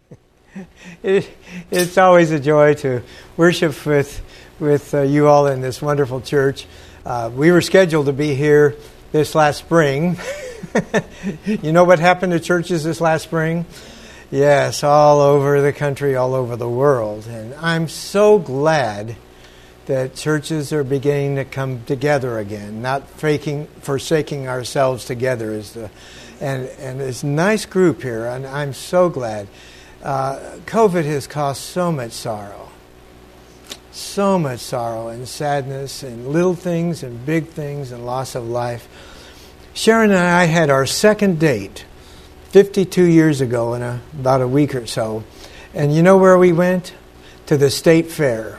it, it's always a joy to worship with, with uh, you all in this wonderful church. Uh, we were scheduled to be here this last spring. you know what happened to churches this last spring? Yes, all over the country, all over the world. And I'm so glad that churches are beginning to come together again, not faking, forsaking ourselves together. As the, and, and this nice group here, and I'm so glad. Uh, COVID has caused so much sorrow, so much sorrow and sadness, and little things and big things and loss of life. Sharon and I had our second date 52 years ago in a, about a week or so. And you know where we went? To the state fair.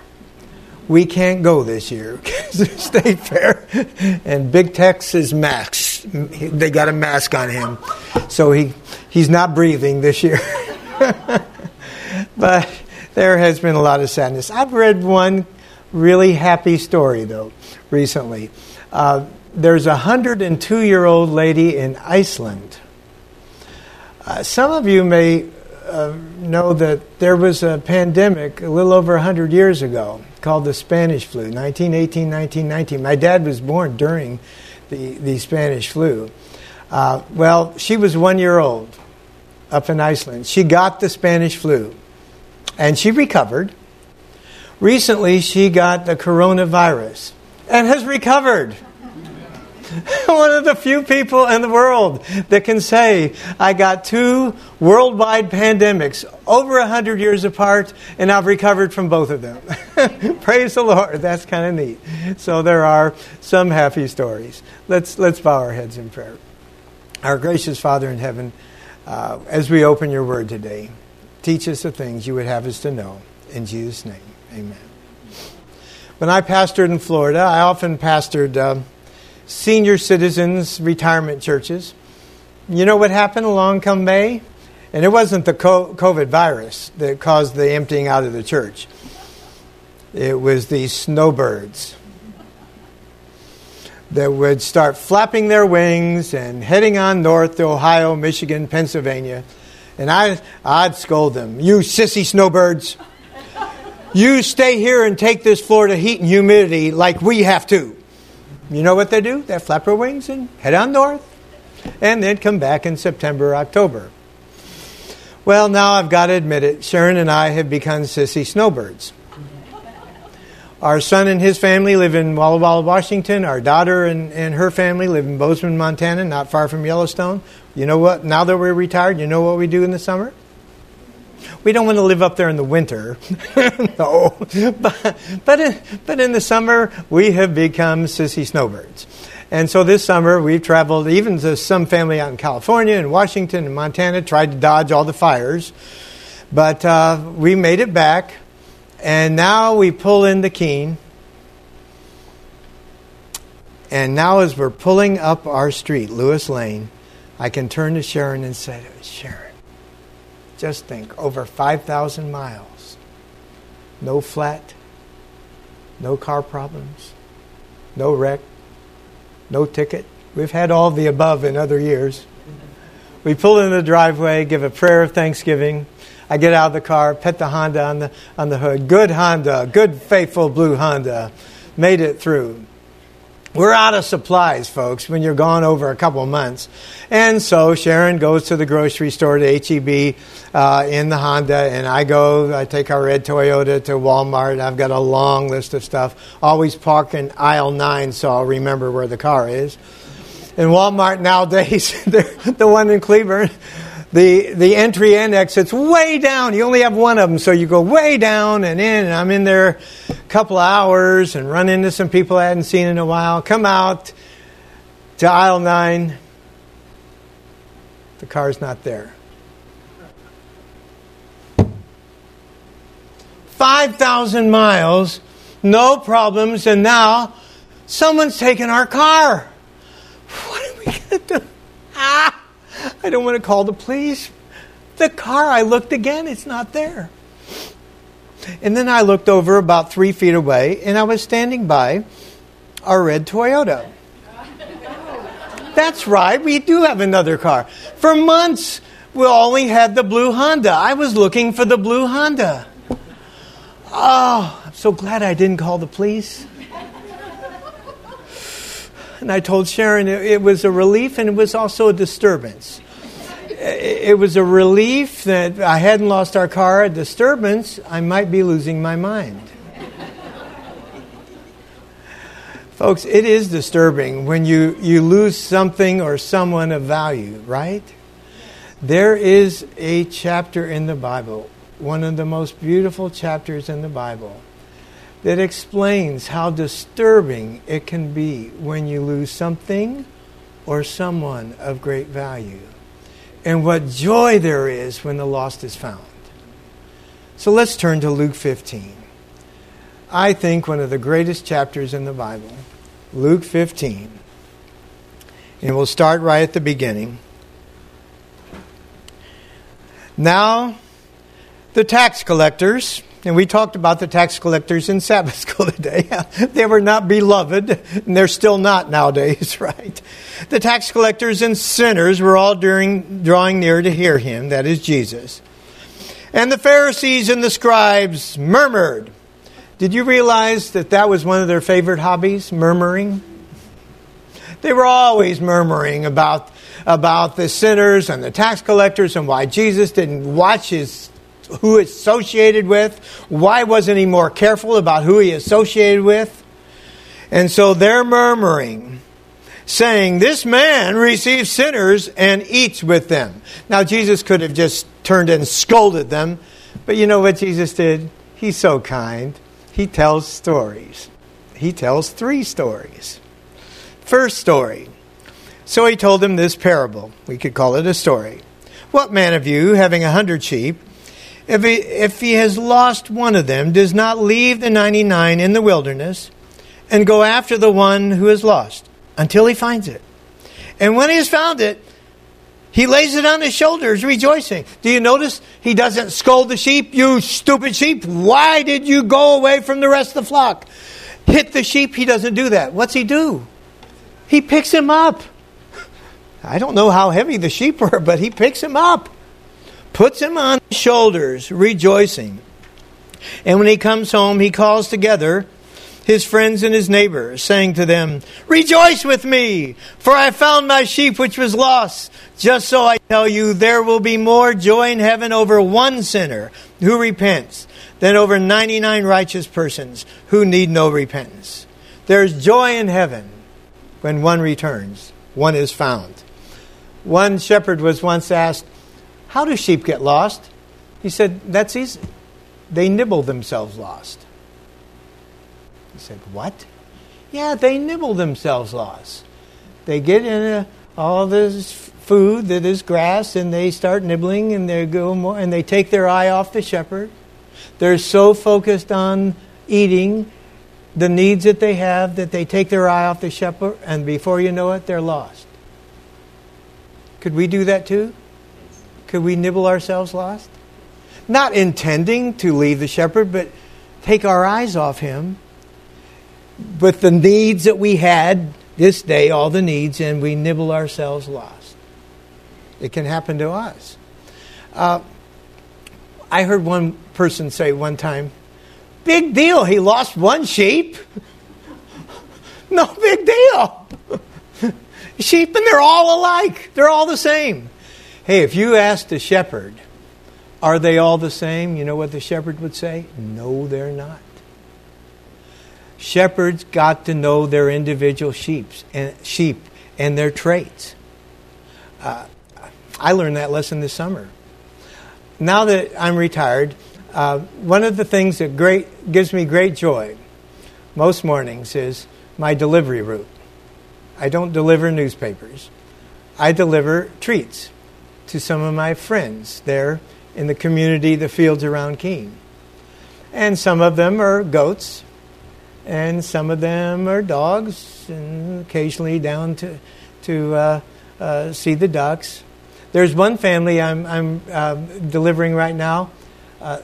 We can't go this year because the state fair. And Big Tex is masked. They got a mask on him. So he, he's not breathing this year. but there has been a lot of sadness. I've read one really happy story, though, recently. Uh, there's a 102 year old lady in Iceland. Uh, some of you may uh, know that there was a pandemic a little over 100 years ago called the Spanish flu, 1918, 1919. My dad was born during the, the Spanish flu. Uh, well, she was one year old up in Iceland. She got the Spanish flu and she recovered. Recently, she got the coronavirus and has recovered. One of the few people in the world that can say, I got two worldwide pandemics over 100 years apart, and I've recovered from both of them. Praise the Lord. That's kind of neat. So there are some happy stories. Let's, let's bow our heads in prayer. Our gracious Father in heaven, uh, as we open your word today, teach us the things you would have us to know. In Jesus' name, amen. When I pastored in Florida, I often pastored. Uh, senior citizens retirement churches. You know what happened along come May? And it wasn't the COVID virus that caused the emptying out of the church. It was the snowbirds that would start flapping their wings and heading on north to Ohio, Michigan, Pennsylvania. And I, I'd scold them, You sissy snowbirds. You stay here and take this Florida heat and humidity like we have to. You know what they do? They flap their wings and head on north and then come back in September, October. Well, now I've got to admit it, Sharon and I have become sissy snowbirds. Our son and his family live in Walla Walla, Washington. Our daughter and, and her family live in Bozeman, Montana, not far from Yellowstone. You know what? Now that we're retired, you know what we do in the summer? we don't want to live up there in the winter. no. But, but, in, but in the summer, we have become sissy snowbirds. And so this summer, we've traveled even to some family out in California and Washington and Montana, tried to dodge all the fires. But uh, we made it back. And now we pull in the Keene. And now, as we're pulling up our street, Lewis Lane, I can turn to Sharon and say, Sharon, just think, over 5,000 miles. No flat, no car problems, no wreck, no ticket. We've had all the above in other years. We pull in the driveway, give a prayer of thanksgiving. I get out of the car, pet the Honda on the, on the hood. Good Honda, good faithful blue Honda. Made it through. We're out of supplies, folks, when you're gone over a couple months. And so Sharon goes to the grocery store to HEB uh, in the Honda, and I go, I take our red Toyota to Walmart. I've got a long list of stuff. Always park in aisle nine so I'll remember where the car is. In Walmart nowadays, the one in Cleburne, the, the entry and exit's way down. You only have one of them, so you go way down and in. And I'm in there a couple of hours and run into some people I hadn't seen in a while. Come out to aisle nine. The car's not there. 5,000 miles, no problems, and now someone's taken our car. What are we going to do? Ah! I don't want to call the police. The car, I looked again, it's not there. And then I looked over about three feet away, and I was standing by our red Toyota. That's right, we do have another car. For months, we only had the blue Honda. I was looking for the blue Honda. Oh, I'm so glad I didn't call the police. And I told Sharon it was a relief and it was also a disturbance. It was a relief that I hadn't lost our car, a disturbance, I might be losing my mind. Folks, it is disturbing when you, you lose something or someone of value, right? There is a chapter in the Bible, one of the most beautiful chapters in the Bible, that explains how disturbing it can be when you lose something or someone of great value, and what joy there is when the lost is found. So let's turn to Luke 15. I think, one of the greatest chapters in the Bible, Luke 15. And we'll start right at the beginning. Now, the tax collectors, and we talked about the tax collectors in Sabbath school today. they were not beloved, and they're still not nowadays, right? The tax collectors and sinners were all during, drawing near to hear him, that is Jesus. And the Pharisees and the scribes murmured did you realize that that was one of their favorite hobbies, murmuring? They were always murmuring about, about the sinners and the tax collectors and why Jesus didn't watch his who associated with. Why wasn't he more careful about who he associated with? And so they're murmuring, saying, This man receives sinners and eats with them. Now, Jesus could have just turned and scolded them, but you know what Jesus did? He's so kind he tells stories. He tells three stories. First story. So he told them this parable. We could call it a story. What man of you, having a hundred sheep, if he, if he has lost one of them, does not leave the 99 in the wilderness and go after the one who is lost until he finds it? And when he has found it, he lays it on his shoulders, rejoicing. Do you notice he doesn't scold the sheep? You stupid sheep, why did you go away from the rest of the flock? Hit the sheep, he doesn't do that. What's he do? He picks him up. I don't know how heavy the sheep were, but he picks him up, puts him on his shoulders, rejoicing. And when he comes home, he calls together his friends and his neighbors, saying to them, Rejoice with me, for I found my sheep which was lost. Just so I tell you, there will be more joy in heaven over one sinner who repents than over 99 righteous persons who need no repentance. There's joy in heaven when one returns, one is found. One shepherd was once asked, How do sheep get lost? He said, That's easy. They nibble themselves lost. He said, What? Yeah, they nibble themselves lost. They get in a, all this food that is grass and they start nibbling and they go more and they take their eye off the shepherd. They're so focused on eating the needs that they have that they take their eye off the shepherd and before you know it they're lost. Could we do that too? Could we nibble ourselves lost? Not intending to leave the shepherd, but take our eyes off him with the needs that we had this day, all the needs, and we nibble ourselves lost. It can happen to us. Uh, I heard one person say one time, Big deal, he lost one sheep. no big deal. sheep, and they're all alike, they're all the same. Hey, if you asked a shepherd, are they all the same? You know what the shepherd would say? No, they're not shepherds got to know their individual sheep and sheep and their traits. Uh, I learned that lesson this summer. Now that I'm retired, uh, one of the things that great gives me great joy most mornings is my delivery route. I don't deliver newspapers. I deliver treats to some of my friends there in the community, the fields around Keene. And some of them are goats, and some of them are dogs, and occasionally down to to uh, uh, see the ducks. There's one family I'm, I'm uh, delivering right now. Uh,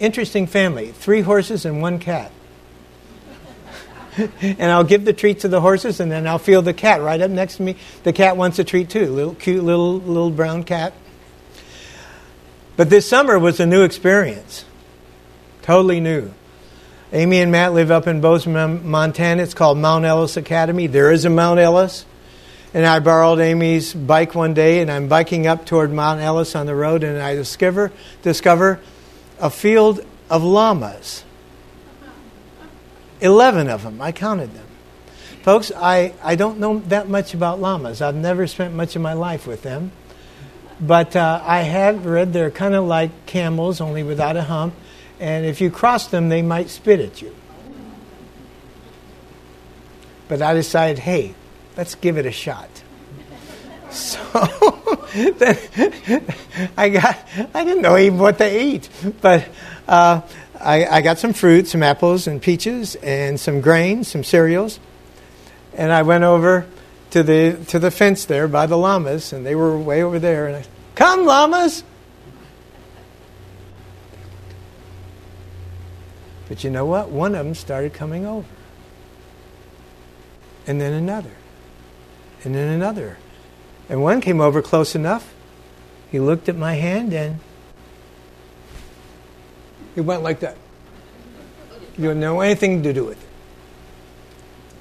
interesting family: three horses and one cat. And I'll give the treat to the horses, and then I'll feel the cat right up next to me. The cat wants a treat too, little cute little little brown cat. But this summer was a new experience, totally new. Amy and Matt live up in Bozeman, Montana. It's called Mount Ellis Academy. There is a Mount Ellis. And I borrowed Amy's bike one day, and I'm biking up toward Mount Ellis on the road, and I discover, discover a field of llamas. Eleven of them. I counted them. Folks, I, I don't know that much about llamas. I've never spent much of my life with them. But uh, I have read they're kind of like camels, only without a hump and if you cross them, they might spit at you. But I decided, hey, let's give it a shot. So then I got, I didn't know even what to eat, but uh, I, I got some fruit, some apples and peaches, and some grain, some cereals. And I went over to the, to the fence there by the llamas, and they were way over there. And I, come, llamas! But you know what? One of them started coming over. And then another. And then another. And one came over close enough. He looked at my hand and he went like that. You don't know anything to do with it.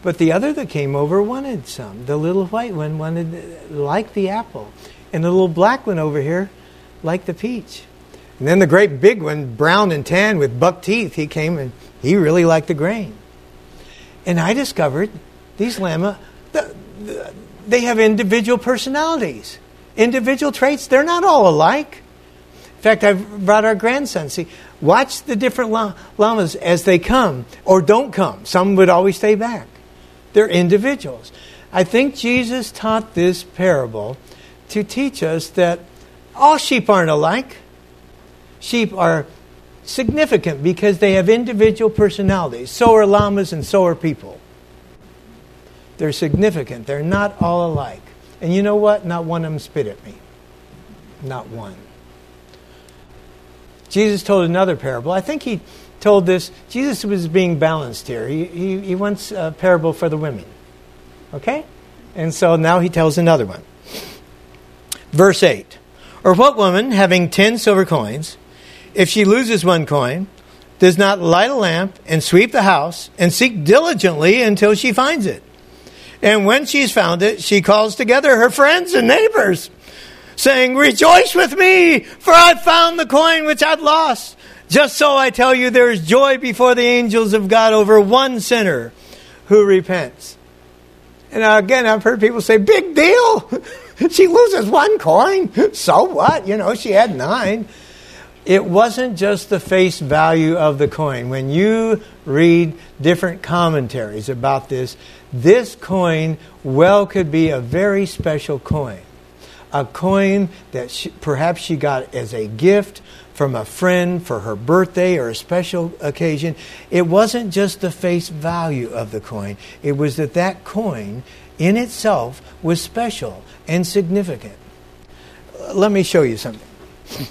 But the other that came over wanted some. The little white one wanted, liked the apple. And the little black one over here liked the peach. And then the great big one, brown and tan with buck teeth, he came and he really liked the grain. And I discovered these llama, they have individual personalities, individual traits. They're not all alike. In fact, I've brought our grandson. See, watch the different llamas as they come or don't come. Some would always stay back. They're individuals. I think Jesus taught this parable to teach us that all sheep aren't alike sheep are significant because they have individual personalities. So are llamas and so are people. They're significant. They're not all alike. And you know what? Not one of them spit at me. Not one. Jesus told another parable. I think he told this. Jesus was being balanced here. He, he, he wants a parable for the women. Okay? And so now he tells another one. Verse 8 Or what woman, having ten silver coins, if she loses one coin, does not light a lamp and sweep the house and seek diligently until she finds it. And when she's found it, she calls together her friends and neighbors, saying, Rejoice with me, for I've found the coin which I'd lost. Just so I tell you, there is joy before the angels of God over one sinner who repents. And again, I've heard people say, Big deal. she loses one coin. So what? You know, she had nine it wasn't just the face value of the coin. When you read different commentaries about this, this coin well could be a very special coin. A coin that she, perhaps she got as a gift from a friend for her birthday or a special occasion. It wasn't just the face value of the coin, it was that that coin in itself was special and significant. Let me show you something.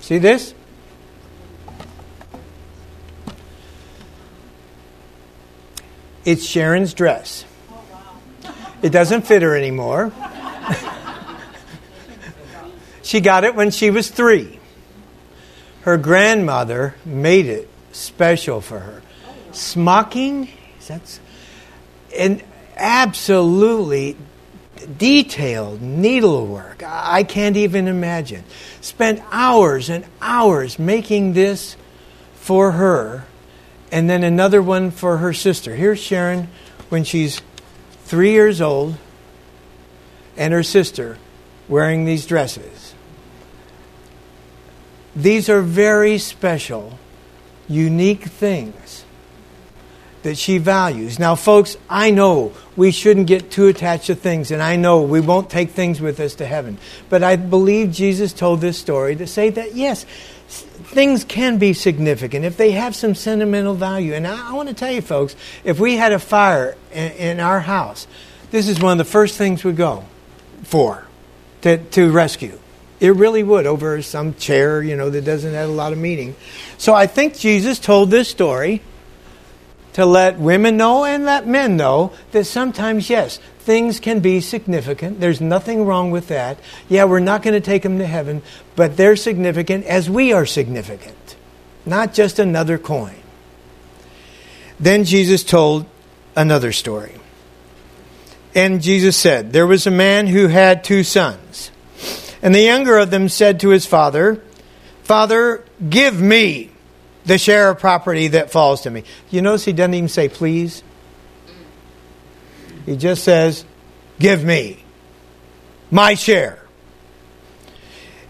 See this? It's Sharon's dress. It doesn't fit her anymore. she got it when she was three. Her grandmother made it special for her. Smocking, that's and absolutely detailed needlework. I can't even imagine. Spent hours and hours making this for her, and then another one for her sister. Here's Sharon when she's three years old, and her sister wearing these dresses. These are very special, unique things that she values. Now, folks, I know we shouldn't get too attached to things, and I know we won't take things with us to heaven. But I believe Jesus told this story to say that, yes, things can be significant if they have some sentimental value. And I, I want to tell you, folks, if we had a fire in, in, our house, this is one of the first things we go for to, to rescue. It really would over some chair, you know, that doesn't have a lot of meaning. So I think Jesus told this story to let women know and let men know that sometimes, yes, things can be significant. There's nothing wrong with that. Yeah, we're not going to take them to heaven, but they're significant as we are significant, not just another coin. Then Jesus told another story. And Jesus said, There was a man who had two sons. And the younger of them said to his father, Father, give me the share of property that falls to me. You notice he doesn't even say please. He just says, Give me my share.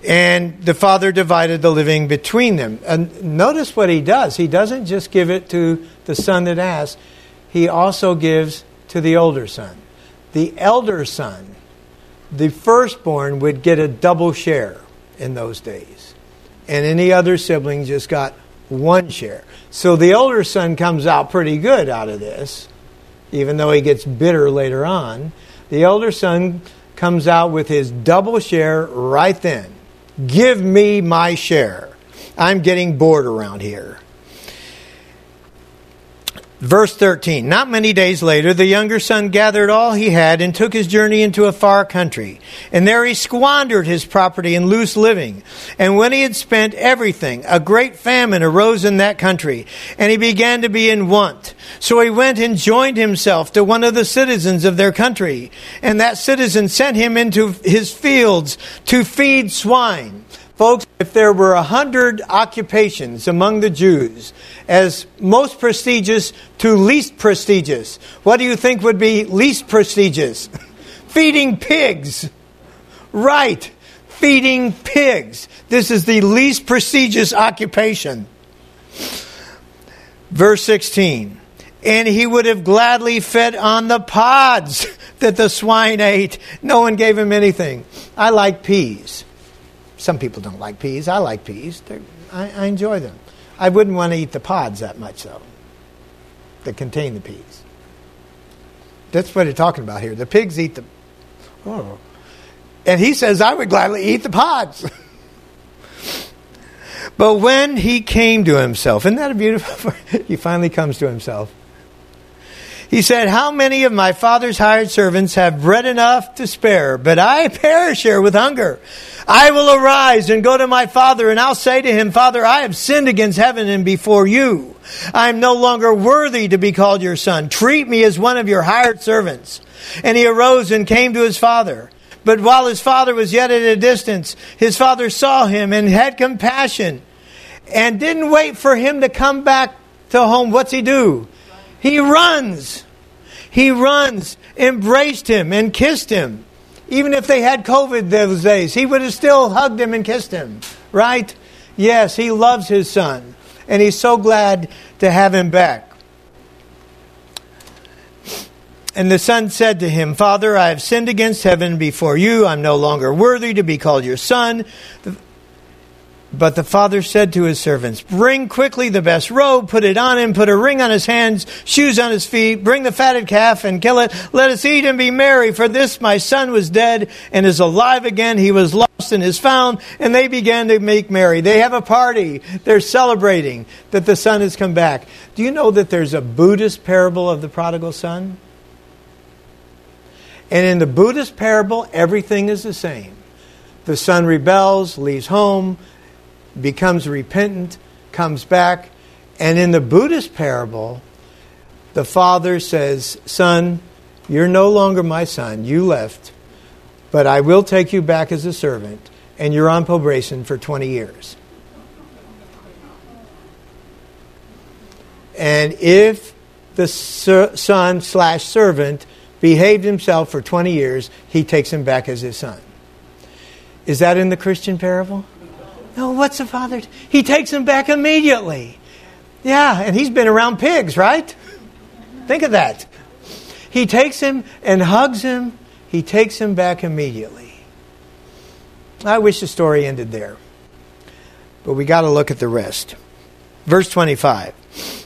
And the father divided the living between them. And notice what he does. He doesn't just give it to the son that asked, he also gives to the older son. The elder son, the firstborn, would get a double share in those days. And any other sibling just got one share. So the older son comes out pretty good out of this, even though he gets bitter later on. The elder son comes out with his double share right then. Give me my share. I'm getting bored around here. Verse 13 Not many days later, the younger son gathered all he had and took his journey into a far country. And there he squandered his property in loose living. And when he had spent everything, a great famine arose in that country, and he began to be in want. So he went and joined himself to one of the citizens of their country. And that citizen sent him into his fields to feed swine. Folks, if there were a hundred occupations among the Jews, as most prestigious to least prestigious, what do you think would be least prestigious? feeding pigs. Right, feeding pigs. This is the least prestigious occupation. Verse 16. And he would have gladly fed on the pods that the swine ate. No one gave him anything. I like peas. Some people don't like peas. I like peas. I, I enjoy them. I wouldn't want to eat the pods that much, though, that contain the peas. That's what they're talking about here. The pigs eat the. Oh. And he says, I would gladly eat the pods. but when he came to himself, isn't that a beautiful? he finally comes to himself. He said, How many of my father's hired servants have bread enough to spare, but I perish here with hunger? I will arise and go to my father, and I'll say to him, Father, I have sinned against heaven and before you. I am no longer worthy to be called your son. Treat me as one of your hired servants. And he arose and came to his father. But while his father was yet at a distance, his father saw him and had compassion and didn't wait for him to come back to home. What's he do? He runs. He runs, embraced him, and kissed him. Even if they had COVID those days, he would have still hugged him and kissed him, right? Yes, he loves his son, and he's so glad to have him back. And the son said to him, Father, I have sinned against heaven before you. I'm no longer worthy to be called your son. But the father said to his servants, Bring quickly the best robe, put it on him, put a ring on his hands, shoes on his feet, bring the fatted calf and kill it. Let us eat and be merry, for this my son was dead and is alive again. He was lost and is found. And they began to make merry. They have a party. They're celebrating that the son has come back. Do you know that there's a Buddhist parable of the prodigal son? And in the Buddhist parable, everything is the same. The son rebels, leaves home, becomes repentant, comes back. And in the Buddhist parable, the father says, Son, you're no longer my son. You left, but I will take you back as a servant, and you're on probation for 20 years. And if the son slash servant behaved himself for 20 years, he takes him back as his son. Is that in the Christian parable? No, what's the father? He takes him back immediately. Yeah, and he's been around pigs, right? Think of that. He takes him and hugs him. He takes him back immediately. I wish the story ended there. But we got to look at the rest. Verse 25.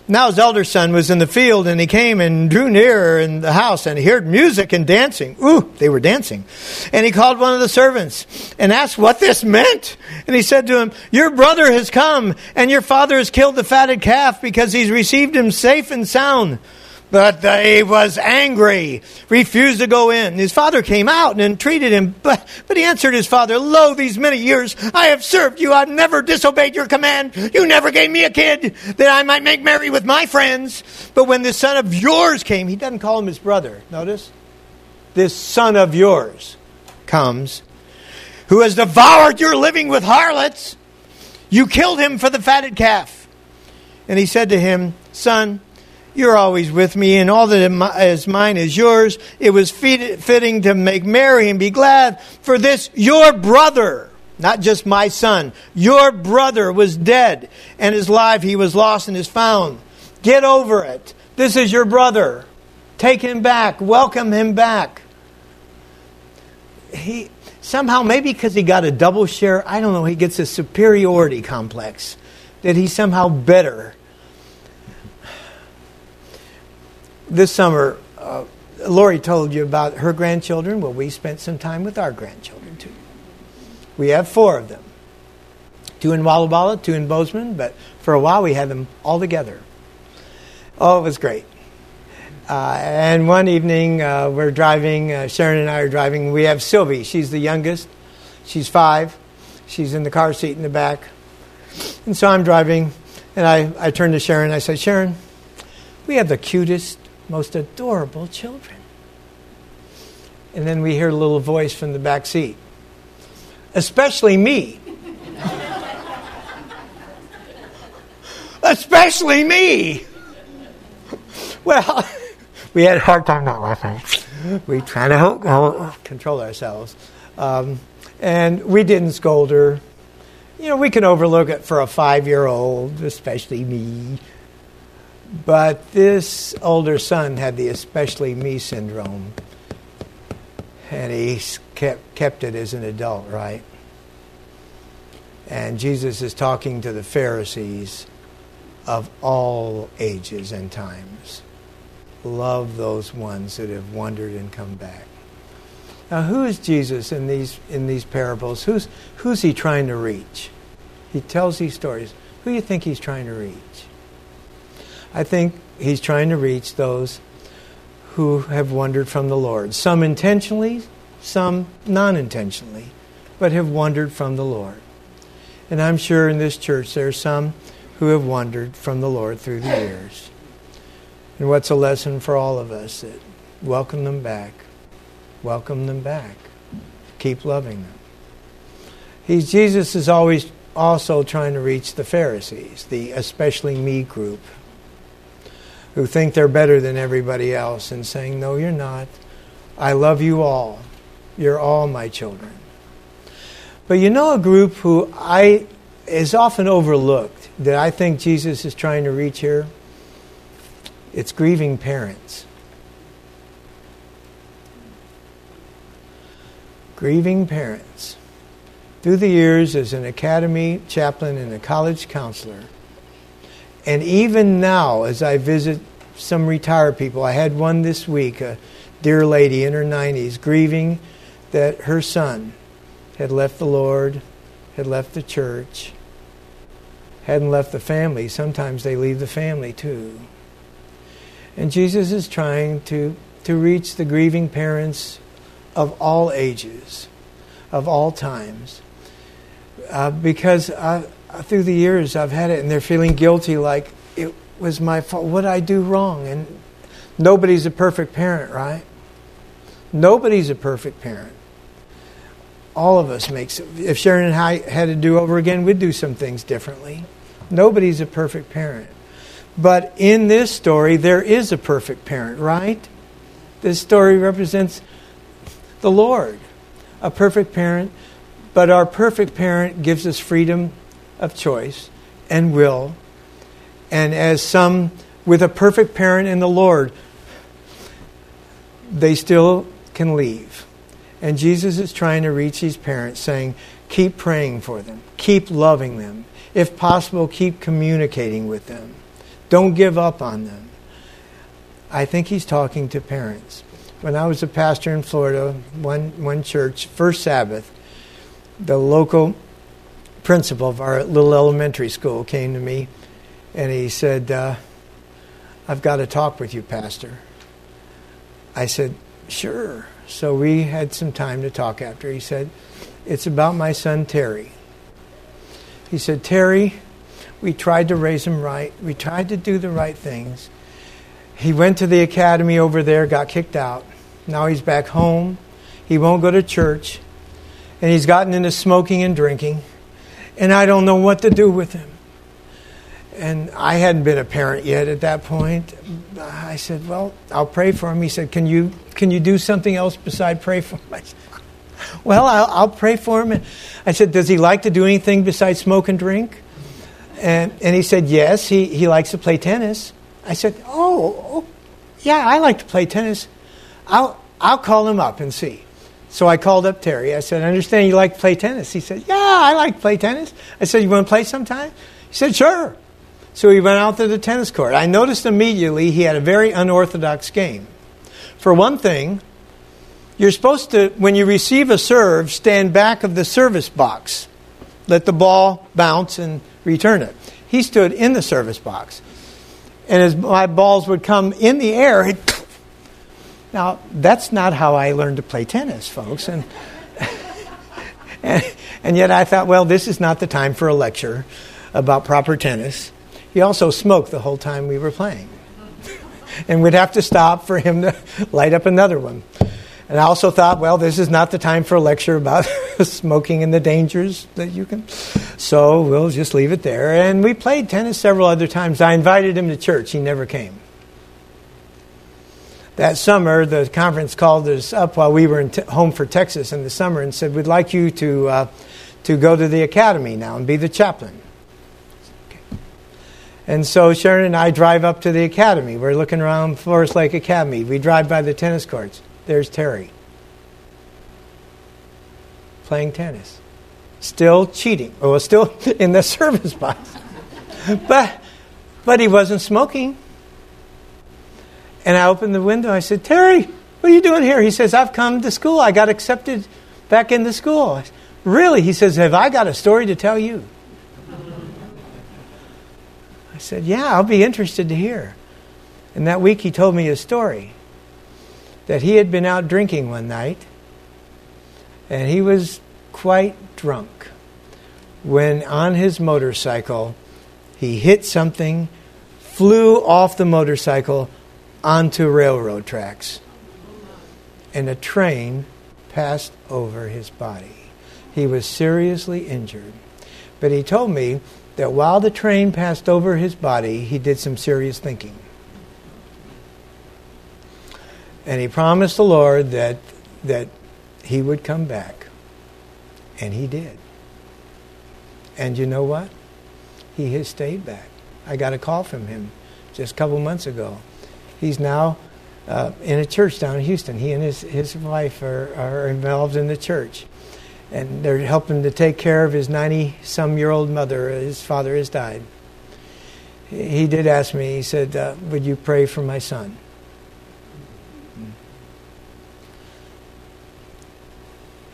Now his elder son was in the field, and he came and drew near in the house, and he heard music and dancing. Ooh, they were dancing. And he called one of the servants and asked what this meant. And he said to him, Your brother has come, and your father has killed the fatted calf because he's received him safe and sound. But he was angry, refused to go in. His father came out and entreated him, but, but he answered his father, Lo, these many years I have served you. I've never disobeyed your command. You never gave me a kid that I might make merry with my friends. But when this son of yours came, he doesn't call him his brother. Notice? This son of yours comes, who has devoured your living with harlots. You killed him for the fatted calf. And he said to him, Son, you're always with me, and all that is mine is yours. It was fitting to make merry and be glad, for this your brother, not just my son, your brother was dead, and his life he was lost and is found. Get over it. This is your brother. Take him back. Welcome him back. He somehow, maybe because he got a double share, I don't know, he gets a superiority complex that he's somehow better this summer, uh, Lori told you about her grandchildren. Well, we spent some time with our grandchildren too. We have four of them two in Walla Walla, two in Bozeman, but for a while we had them all together. Oh, it was great. Uh, and one evening uh, we're driving, uh, Sharon and I are driving. We have Sylvie, she's the youngest. She's five. She's in the car seat in the back. And so I'm driving, and I, I turn to Sharon. I say, Sharon, we have the cutest most adorable children. And then we hear a little voice from the back seat, especially me. especially me. Well, we had a hard time not laughing. We try to hold, control ourselves. Um, and we didn't scold her. You know, we can overlook it for a five year old, especially me. But this older son had the especially me syndrome. And he kept, kept it as an adult, right? And Jesus is talking to the Pharisees of all ages and times. Love those ones that have wandered and come back. Now, who is Jesus in these, in these parables? Who's, who's he trying to reach? He tells these stories. Who do you think he's trying to reach? I think he's trying to reach those who have wandered from the Lord. Some intentionally, some non intentionally, but have wandered from the Lord. And I'm sure in this church there are some who have wandered from the Lord through the years. And what's a lesson for all of us? That welcome them back. Welcome them back. Keep loving them. He's, Jesus is always also trying to reach the Pharisees, the especially me group who think they're better than everybody else and saying, No, you're not. I love you all. You're all my children. But you know a group who I is often overlooked that I think Jesus is trying to reach here? It's grieving parents. Grieving parents. Through the years, as an academy chaplain and a college counselor, and even now, as I visit some retired people, I had one this week, a dear lady in her 90s, grieving that her son had left the Lord, had left the church, hadn't left the family. Sometimes they leave the family too. And Jesus is trying to, to reach the grieving parents of all ages, of all times. Uh, because I, through the years I've had it, and they're feeling guilty, like it was my fault. What did I do wrong? And nobody's a perfect parent, right? Nobody's a perfect parent. All of us makes. If Sharon and I had to do over again, we'd do some things differently. Nobody's a perfect parent. But in this story, there is a perfect parent, right? This story represents the Lord, a perfect parent. But our perfect parent gives us freedom of choice and will. And as some with a perfect parent in the Lord, they still can leave. And Jesus is trying to reach these parents, saying, keep praying for them, keep loving them. If possible, keep communicating with them. Don't give up on them. I think he's talking to parents. When I was a pastor in Florida, one, one church, first Sabbath, the local principal of our little elementary school came to me and he said, uh, I've got to talk with you, Pastor. I said, Sure. So we had some time to talk after. He said, It's about my son, Terry. He said, Terry, we tried to raise him right. We tried to do the right things. He went to the academy over there, got kicked out. Now he's back home. He won't go to church. And he's gotten into smoking and drinking. And I don't know what to do with him. And I hadn't been a parent yet at that point. I said, Well, I'll pray for him. He said, Can you, can you do something else besides pray for him? Said, Well, I'll, I'll pray for him. And I said, Does he like to do anything besides smoke and drink? And, and he said, Yes, he, he likes to play tennis. I said, oh, oh, yeah, I like to play tennis. I'll, I'll call him up and see. So I called up Terry. I said, I understand you like to play tennis. He said, Yeah, I like to play tennis. I said, You want to play sometime? He said, Sure. So he went out to the tennis court. I noticed immediately he had a very unorthodox game. For one thing, you're supposed to, when you receive a serve, stand back of the service box. Let the ball bounce and return it. He stood in the service box. And as my balls would come in the air, now that's not how I learned to play tennis, folks. And, and, yet I thought, well, this is not the time for a lecture about proper tennis. He also smoked the whole time we were playing. and we'd have to stop for him to light up another one. And I also thought, well, this is not the time for a lecture about smoking and the dangers that you can. So we'll just leave it there. And we played tennis several other times. I invited him to church. He never came. That summer, the conference called us up while we were in home for Texas in the summer and said, We'd like you to, uh, to go to the academy now and be the chaplain. And so Sharon and I drive up to the academy. We're looking around Forest Lake Academy. We drive by the tennis courts. There's Terry playing tennis, still cheating. Oh, still in the service box, but but he wasn't smoking. And I opened the window. I said, Terry, what are you doing here? He says, I've come to school. I got accepted back into school. Said, really? He says, Have I got a story to tell you? I said, Yeah, I'll be interested to hear. And that week he told me his story that he had been out drinking one night and he was quite drunk when on his motorcycle he hit something, flew off the motorcycle onto railroad tracks, and a train passed over his body. He was seriously injured. But he told me that while the train passed over his body, he did some serious thinking. And he promised the Lord that, that he would come back. And he did. And you know what? He has stayed back. I got a call from him just a couple months ago. He's now uh, in a church down in Houston. He and his, his wife are, are involved in the church and they're helping to take care of his 90 some year old mother. His father has died. He did ask me, he said, uh, Would you pray for my son?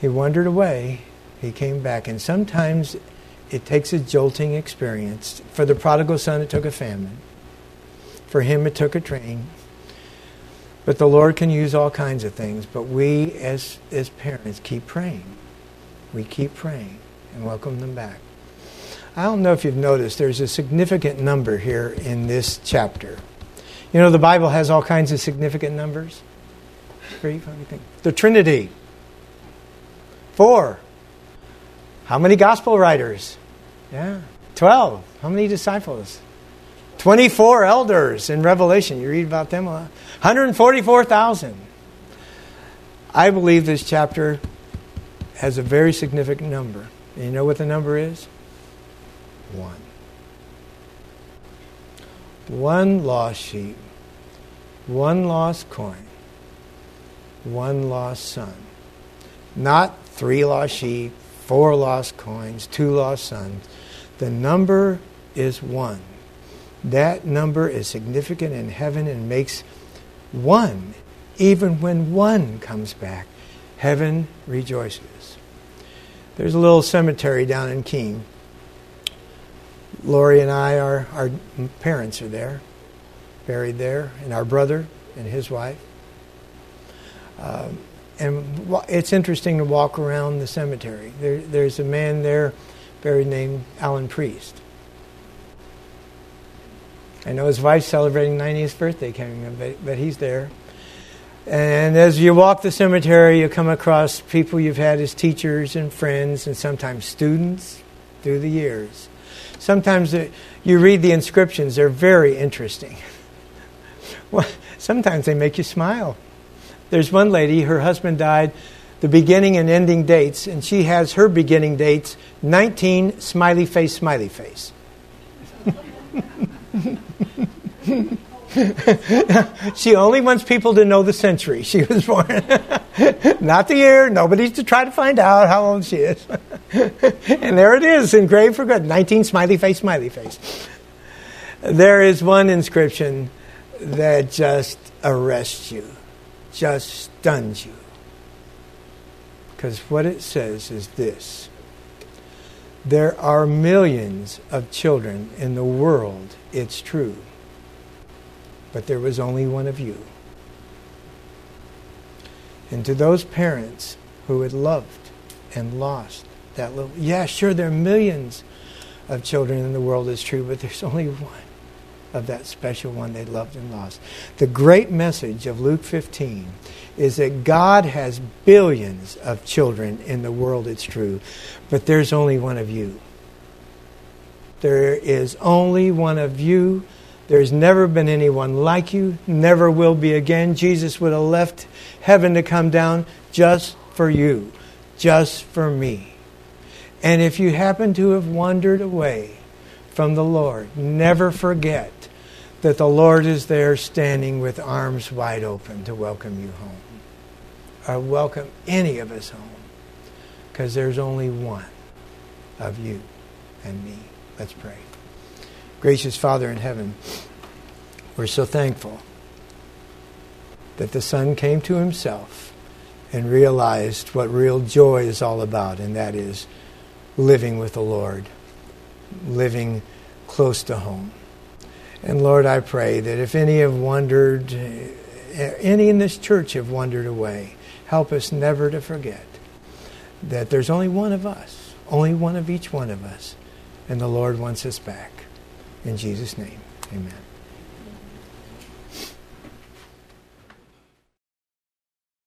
He wandered away. He came back. And sometimes it takes a jolting experience. For the prodigal son, it took a famine. For him, it took a train. But the Lord can use all kinds of things. But we, as, as parents, keep praying we keep praying and welcome them back. I don't know if you've noticed, there's a significant number here in this chapter. You know, the Bible has all kinds of significant numbers. Three, five, the Trinity. Four. How many gospel writers? Yeah. Twelve. How many disciples? 24 elders in Revelation. You read about them. a lot. 144,000. I believe this chapter has a very significant number. And you know what the number is? One. One lost sheep, one lost coin, one lost son. Not three lost sheep, four lost coins, two lost sons. The number is one. That number is significant in heaven and makes one, even when one comes back, heaven rejoices. There's a little cemetery down in Keene. Lori and I, our, our parents are there, buried there, and our brother and his wife. Um, and it's interesting to walk around the cemetery. There, there's a man there buried named Alan Priest. I know his wife's celebrating 90th birthday coming but, but he's there. And as you walk the cemetery, you come across people you've had as teachers and friends, and sometimes students through the years. Sometimes you read the inscriptions, they're very interesting. well, sometimes they make you smile. There's one lady, her husband died, the beginning and ending dates, and she has her beginning dates 19 smiley face, smiley face. she only wants people to know the century she was born, not the year. Nobody's to try to find out how old she is. and there it is, engraved for good 19 smiley face, smiley face. There is one inscription that just arrests you just stuns you. Because what it says is this there are millions of children in the world, it's true, but there was only one of you. And to those parents who had loved and lost that little, yeah, sure, there are millions of children in the world, it's true, but there's only one of that special one they loved and lost. The great message of Luke 15 is that God has billions of children in the world, it's true, but there's only one of you. There is only one of you. There's never been anyone like you, never will be again. Jesus would have left heaven to come down just for you, just for me. And if you happen to have wandered away from the Lord, never forget that the Lord is there standing with arms wide open to welcome you home. Or welcome any of us home. Because there's only one of you and me. Let's pray. Gracious Father in heaven, we're so thankful that the Son came to himself and realized what real joy is all about, and that is living with the Lord, living close to home. And Lord, I pray that if any have wandered, eh, any in this church have wandered away, help us never to forget that there's only one of us, only one of each one of us, and the Lord wants us back. In Jesus' name, amen.